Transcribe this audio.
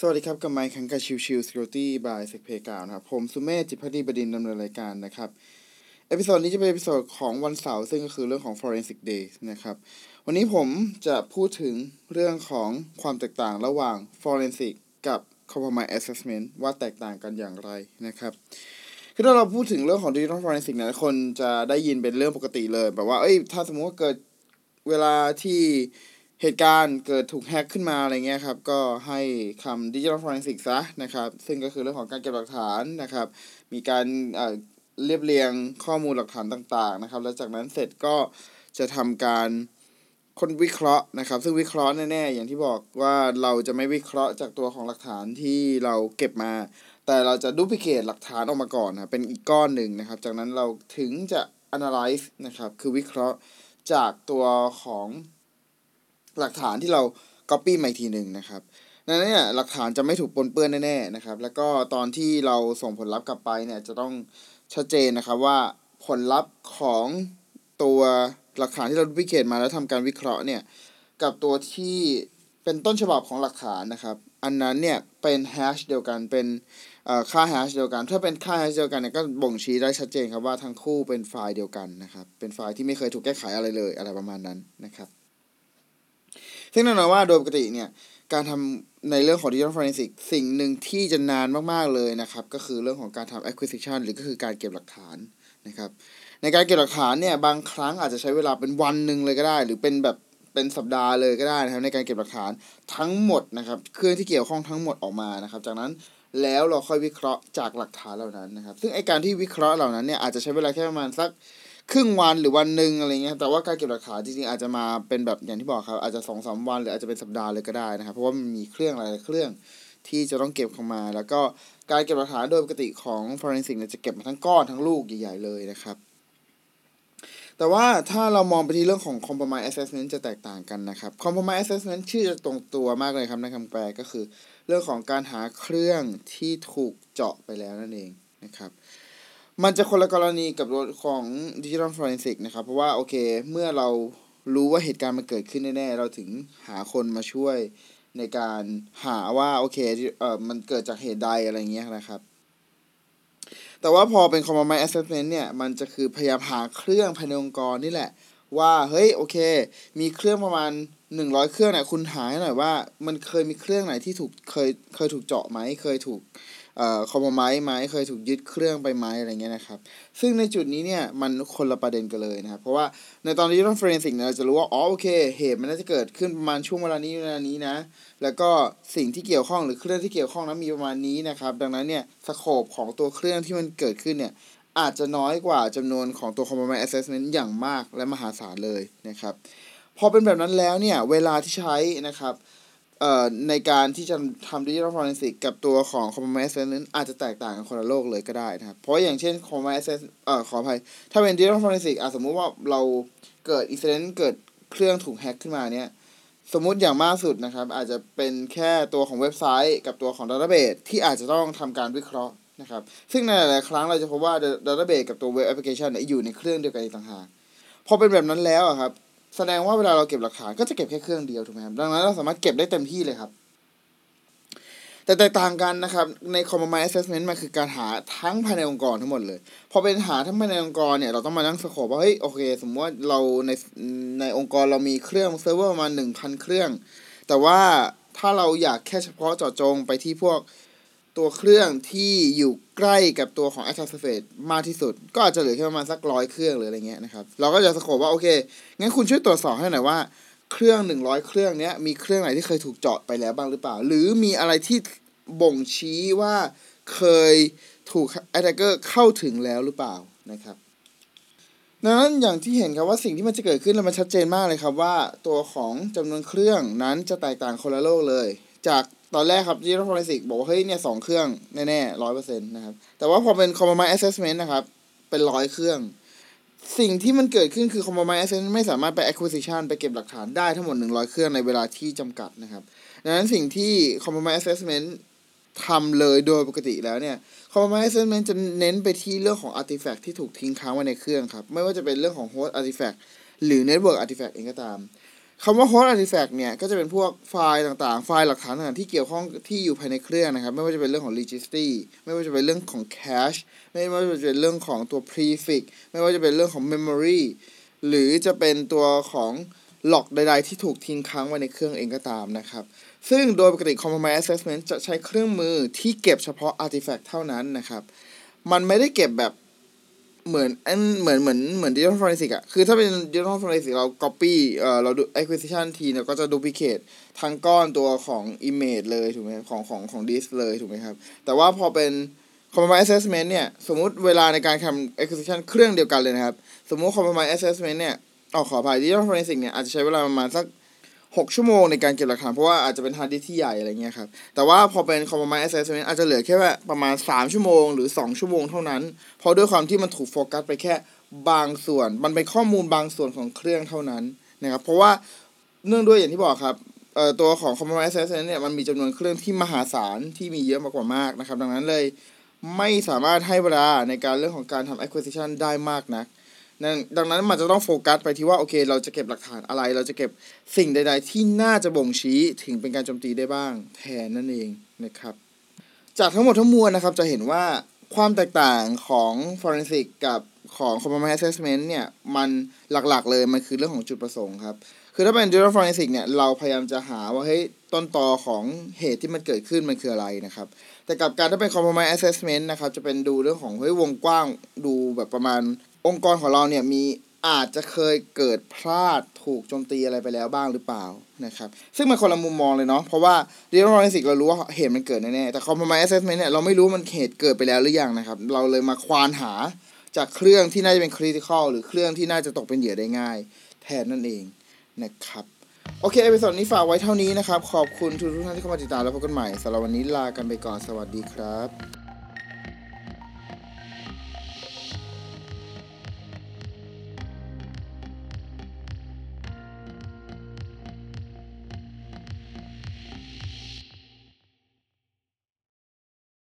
สวัสดีครับกับไมค์คังกับชิวชิว Security by s e c p a y กาวนะครับผมสุเมธจิตภักดีบดินทร์ดำเนินรายการนะครับ episode นี้จะเป็น episode ของวันเสาร์ซึ่งก็คือเรื่องของ Forensic Day นะครับ วันนี้ผมจะพูดถึงเรื่องของความแตกต่างระหว่าง Forensic กับ Compromise Assessment ว่าแตกต่างกันอย่างไรนะครับคือถ้าเราพูดถึงเรื่องของ Digital Forensic เนี่ยคนจะได้ยินเป็นเรื่องปกติเลยแบบว่าเอ้ยถ้าสมมติว่าเกิดเวลาที่ เหตุการณ์เกิดถูกแฮ็กขึ้นมาอะไรเงี้ยครับ ก็ให้คำดิจิทัลฟอร์เรนซิกซะนะครับ ซึ่งก็คือเรื่องของการเก็บหลักฐานนะครับ มีการเรียบเรียงข้อมูลหลักฐานต่างๆนะครับ แล้วจากนั้นเสร็จก็จะทำการคนวิเคราะห์นะครับ ซึ่งวิเคราะห์แน่ๆ อย่างที่บอกว่าเราจะไม่วิเคราะห์จากตัวของหลักฐานที่เราเก็บมา แต่เราจะดูพิเคตหลักฐานออกมาก่อนนะเป็นอีกก้อนหนึ่งนะครับ จากนั้นเราถึงจะ analyze นะครับ คือวิเคราะห์จากตัวของ หลักฐานที่เรา Copy มาอีกทีหนึ่งนะครับดังนั้นเนี่ยหลักฐานจะไม่ถูกปนเปื้อนแน่ๆนะครับ แล้วก็ตอนที่เราส่งผลลัพธ์กลับไปเนี่ยจะต้องชัดเจนนะครับว่าผลลัพธ์ของตัวหลักฐานที่เราดูพิเคตมาแล้วทำการวิเคราะห์เนี่ยกับตัวที่เป็นต้นฉบับของหลักฐานนะครับ อันนั้นเนี่ยเป็นแฮชเดียวกันเป็นค่าแฮชเดียวกัน ถ้าเป็นค่าแฮชเดียวกันเนี่ยก็บ่งชี้ได้ชัดเจนครับว่าทั้งคู่เป็นไฟล์เดียวกันนะครับ เป็นไฟล์ที่ไม่เคยถูกแก้ไขอะไรเลยอะไรประมาณนั้นนะครับ ซึ่งแน่นอนว่าโดยปกติเนี่ย การทำในเรื่องของ digital forensic สิ่งหนึ่งที่จะนานมากๆเลยนะครับ ก็คือเรื่องของการทำ acquisition หรือก็คือการเก็บหลักฐานนะครับ ในการเก็บหลักฐานเนี่ยบางครั้งอาจจะใช้เวลาเป็นวันหนึ่งเลยก็ได้ หรือเป็นแบบเป็นสัปดาห์เลยก็ได้นะครับในการเก็บหลักฐานทั้งหมดนะครับเครื่องที่เกี่ยวข้องทั้งหมดออกมานะครับ จากนั้นแล้วเราค่อยวิเคราะห์จากหลักฐานเหล่านั้นนะครับ ซึ่งไอการที่วิเคราะห์เหล่านั้นเนี่ยอาจจะใช้เวลาแค่ประมาณสัก ครึ่งวันหรือวันหนึ่งอะไรเงี้ยแต่ว่าการเก็บหลักฐานจริงๆอาจจะมาเป็นแบบอย่างที่บอกครับ อาจจะสองสามวันหรืออาจจะเป็นสัปดาห์เลยก็ได้นะครับ เพราะว่ามันมีเครื่องหลายเครื่องที่จะต้องเก็บเข้ามา แล้วก็การเก็บหลักฐานโดยปกติของ forensic เนี่ยจะเก็บมาทั้งก้อนทั้งลูกใหญ่ๆเลยนะครับแต่ว่าถ้าเรามองไปที่เรื่องของ compromise assessment จะแตกต่างกันนะครับ compromise assessment ชื่อจะตรงตัวมากเลยครับในคำแปลก็คือ เรื่องของการหาเครื่องที่ถูกเจาะไปแล้วนั่นเองนะครับ มันจะคนละกรณีกับเรื่องของ digital forensic นะครับ เพราะว่าโอเค เมื่อเรารู้ว่าเหตุการณ์มันเกิดขึ้นแน่ๆ เราถึงหาคนมาช่วยในการหาว่าโอเคเออมันเกิดจากเหตุใดอะไรเงี้ยนะครับ แต่ว่าพอเป็น compromise assessment เนี่ย มันจะคือพยายามหาเครื่องภายในองค์กรนี่แหละ ว่าเฮ้ยโอเค มีเครื่องประมาณหนึ่งร้อยเครื่องเนี่ยคุณหาหน่อยว่า มันเคยมีเครื่องไหนที่ถูกเคยเคยถูกเจาะไหมเคยถูก compromise ไหมเคยถูกยึดเครื่องไปไหมอะไรเงี้ยนะครับ ซึ่งในจุดนี้เนี่ยมันคนละประเด็นกันเลยนะครับ เพราะว่าในตอนที่ตัว forensic เนี่ยเราจะรู้ว่า อ๋อโอเค เหตุมันน่าจะเกิดขึ้นประมาณช่วงเวลานี้เวลานี้นะ แล้วก็สิ่งที่เกี่ยวข้องหรือเครื่องที่เกี่ยวข้องนั้นมีประมาณนี้นะครับ ดังนั้นเนี่ย scope ของตัวเครื่องที่มันเกิดขึ้นเนี่ยอาจจะน้อยกว่าจำนวนของตัว compromise assessment อย่างมากและมหาศาลเลยนะครับ พอเป็นแบบนั้นแล้วเนี่ยเวลาที่ใช้นะครับ ในการที่จะทำ digital forensic กับตัวของ compromise assessment นั้นอาจจะแตกต่างกันคนละโลกเลยก็ได้นะครับ เพราะอย่างเช่น compromise assessment เอ่อขออภัย ถ้าเป็น digital forensic อะสมมุติว่าเราเกิด incident เกิดเครื่องถูกแฮ็กขึ้นมาเนี่ย สมมุติอย่างมากสุดนะครับ อาจจะเป็นแค่ตัวของเว็บไซต์ กับตัวของ database ที่อาจจะต้องทำการวิเคราะห์นะครับ ซึ่งในหลายๆครั้งเราจะพบว่าdatabase กับตัว web application เนี่ยอยู่ในเครื่องเดียวกันต่างหากพอเป็นแบบนั้นแล้วครับ แสดงว่าเวลาเราเก็บหลักฐานก็จะเก็บแค่เครื่องเดียวถูกไหมครับดังนั้นเราสามารถเก็บได้เต็มที่เลยครับ แต่แตกต่างกันนะครับ ใน compromise assessment มันคือการหาทั้งภายในองค์กรทั้งหมดเลย พอเป็นหาทั้งภายในองค์กรเนี่ยเราต้องมานั่ง scope ว่าเฮ้ยโอเค สมมติว่าเราในในองค์กรเรามีเครื่องเซิร์ฟเวอร์ประมาณหนึ่งพันเครื่อง แต่ว่าถ้าเราอยากแค่เฉพาะเจาะจงไปที่พวก ตัวเครื่องที่อยู่ใกล้กับตัวของ attack surface มากที่สุด ก็อาจจะเหลือแค่ประมาณสักร้อยเครื่องหรืออะไรเงี้ยนะครับ เราก็จะสโคปว่าโอเค งั้นคุณช่วยตรวจสอบให้หน่อยว่าเครื่องหนึ่งร้อยเครื่องเนี้ยมีเครื่องไหนที่เคยถูกเจาะไปแล้วบ้างหรือเปล่า หรือมีอะไรที่บ่งชี้ว่าเคยถูกแอตแทกเกอร์เข้าถึงแล้วหรือเปล่านะครับดังนั้นอย่างที่เห็นครับว่าสิ่งที่มันจะเกิดขึ้นแล้วมันชัดเจนมากเลยครับว่าตัวของจำนวนเครื่องนั้นจะแตกต่างคนละโลกเลย จาก ตอนแรกครับที่รัฟอร์ซิกบอกว่าเฮ้ยเนี่ยสองเครื่องแน่ๆร้อยเปอร์เซ็นต์นะครับ แต่ว่าพอเป็น compromise assessment นะครับ เป็นร้อยเครื่อง สิ่งที่มันเกิดขึ้นคือ compromise assessment ไม่สามารถไป acquisition ไปเก็บหลักฐานได้ทั้งหมด100เครื่องในเวลาที่จำกัดนะครับ ดังนั้นสิ่งที่ compromise assessment ทำเลยโดยปกติแล้วเนี่ย compromise assessment จะเน้นไปที่เรื่องของ artifact ที่ถูกทิ้งค้างไว้ในเครื่องครับ ไม่ว่าจะเป็นเรื่องของ host artifact หรือ network artifact เองก็ตาม คำว่า host artifact เนี่ย ก็จะเป็นพวกไฟล์ต่างๆ ไฟล์หลักฐานต่างๆที่เกี่ยวข้องที่อยู่ภายในเครื่องนะครับ ไม่ว่าจะเป็นเรื่องของ registry ไม่ว่าจะเป็นเรื่องของ cache ไม่ว่าจะเป็นเรื่องของตัว prefix ไม่ว่าจะเป็นเรื่องของ memory หรือจะเป็นตัวของ log ใดๆที่ถูกทิ้งค้างไว้ในเครื่องเองก็ตามนะครับ ซึ่งโดยปกติ compromise assessment จะใช้เครื่องมือที่เก็บเฉพาะ artifact เท่านั้นนะครับ มันไม่ได้เก็บแบบ เหมือนอันเหมือนเหมือนเหมือน digital forensic อะคือถ้าเป็น digital forensic เรา copy เอ่อเราดู acquisition ทีเนี่ยก็จะ duplicate ทั้งก้อนตัวของ image เลยถูกไหมของของของ disk เลยถูกไหมครับ แต่ว่าพอเป็น compromise assessment เนี่ย สมมุติเวลาในการทำ acquisition เครื่องเดียวกันเลยนะครับ สมมุติ compromise assessment เนี่ยอ๋อขออภัย digital forensic เนี่ย อาจจะใช้เวลาประมาณสัก หกชั่วโมงในการเก็บหลักฐานเพราะว่าอาจจะเป็นฮาร์ดดิสก์ที่ใหญ่อะไรเงี้ยครับ แต่ว่าพอเป็น compromise assessment อาจจะเหลือแค่ว่าประมาณ 3 ชั่วโมงหรือ 2 ชั่วโมงเท่านั้น เพราะด้วยความที่มันถูกโฟกัสไปแค่บางส่วน มันเป็นข้อมูลบางส่วนของเครื่องเท่านั้นนะครับ เพราะว่าเนื่องด้วยอย่างที่บอกครับตัวของ compromise assessment เนี่ยมันมีจำนวนเครื่องที่มหาศาลที่มีเยอะมากกว่ามากนะครับ ดังนั้นเลยไม่สามารถให้เวลาในการเรื่องของการทำ acquisition ได้มากนัก ดังดังนั้นมันจะต้องโฟกัสไปที่ว่าโอเค เราจะเก็บหลักฐานอะไร เราจะเก็บสิ่งใด ๆ ที่น่าจะบ่งชี้ถึงเป็นการโจมตีได้บ้าง แทนนั่นเองนะครับ จากทั้งหมดทั้งมวลนะครับ จะเห็นว่าความแตกต่างของ forensic กับของ compromise assessment เนี่ยมันหลักๆเลยมันคือเรื่องของจุดประสงค์ครับ คือถ้าเป็น digital forensic เนี่ยเราพยายามจะหาว่าเฮ้ยต้นตอของเหตุที่มันเกิดขึ้นมันคืออะไรนะครับ แต่กับการถ้าเป็น compromise assessment นะครับจะเป็นดูเรื่องของเฮ้ยวงกว้างดูแบบประมาณ องค์กรของเราเนี่ยมีอาจจะเคยเกิดพลาดถูกโจมตีอะไรไปแล้วบ้างหรือเปล่านะครับซึ่งมันคนละมุมมองเลยเนาะเพราะว่า digital forensic เรารู้ว่าเหตุมันเกิดแน่ๆแต่ compromise assessment เนี่ยเราไม่รู้มันเหตุเกิดไปแล้วหรือยังนะครับ เราเลยมาควานหาจากเครื่องที่น่าจะเป็น critical หรือเครื่องที่น่าจะตกเป็นเหยื่อได้ง่าย แทนนั่นเองนะครับโอเค episode นี้ฝากไว้เท่านี้นะครับ ขอบคุณทุกท่านที่เข้ามาติดตามแล้วพบกันใหม่สำหรับวันนี้ลากันไปก่อนสวัสดีครับ